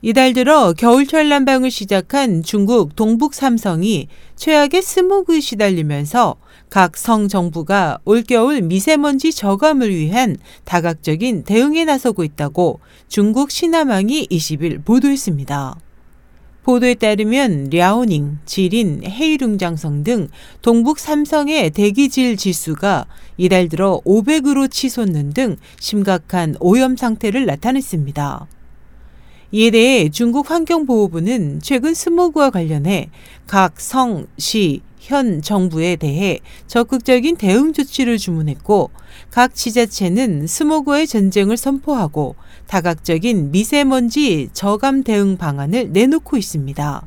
이달 들어 겨울철 난방을 시작한 중국 동북 삼성이 최악의 스모그에 시달리면서 각 성 정부가 올겨울 미세먼지 저감을 위한 다각적인 대응에 나서고 있다고 중국 신화망이 20일 보도했습니다. 보도에 따르면 랴오닝, 지린, 헤이룽장성 등 동북 삼성의 대기질 지수가 이달 들어 500으로 치솟는 등 심각한 오염 상태를 나타냈습니다. 이에 대해 중국 환경보호부는 최근 스모그와 관련해 각 성, 시, 현 정부에 대해 적극적인 대응 조치를 주문했고 각 지자체는 스모그의 전쟁을 선포하고 다각적인 미세먼지 저감 대응 방안을 내놓고 있습니다.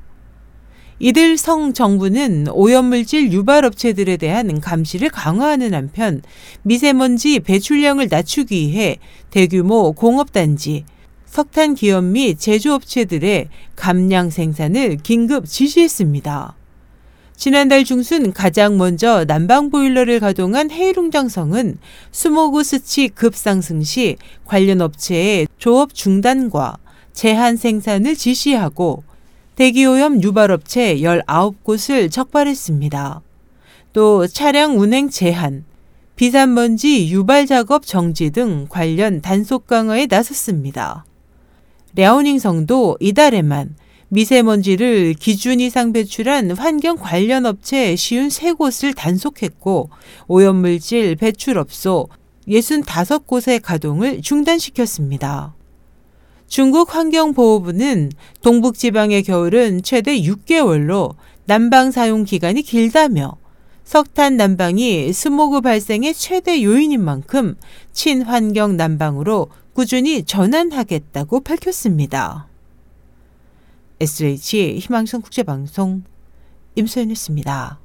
이들 성 정부는 오염물질 유발 업체들에 대한 감시를 강화하는 한편 미세먼지 배출량을 낮추기 위해 대규모 공업단지, 석탄 기업 및 제조업체들의 감량 생산을 긴급 지시했습니다. 지난달 중순 가장 먼저 난방 보일러를 가동한 해일웅장성은 수모구 수치 급상승 시 관련 업체의 조업 중단과 제한 생산을 지시하고 대기오염 유발업체 19곳을 적발했습니다. 또 차량 운행 제한, 비산먼지 유발 작업 정지 등 관련 단속 강화에 나섰습니다. 랴오닝성도 이달에만 미세먼지를 기준 이상 배출한 환경 관련 업체 쉬운 세곳을 단속했고 오염물질 배출업소 65곳의 가동을 중단시켰습니다. 중국 환경보호부는 동북지방의 겨울은 최대 6개월로 난방 사용 기간이 길다며 석탄 난방이 스모그 발생의 최대 요인인 만큼 친환경 난방으로 꾸준히 전환하겠다고 밝혔습니다. SH 희망성 국제방송 임소연이었습니다.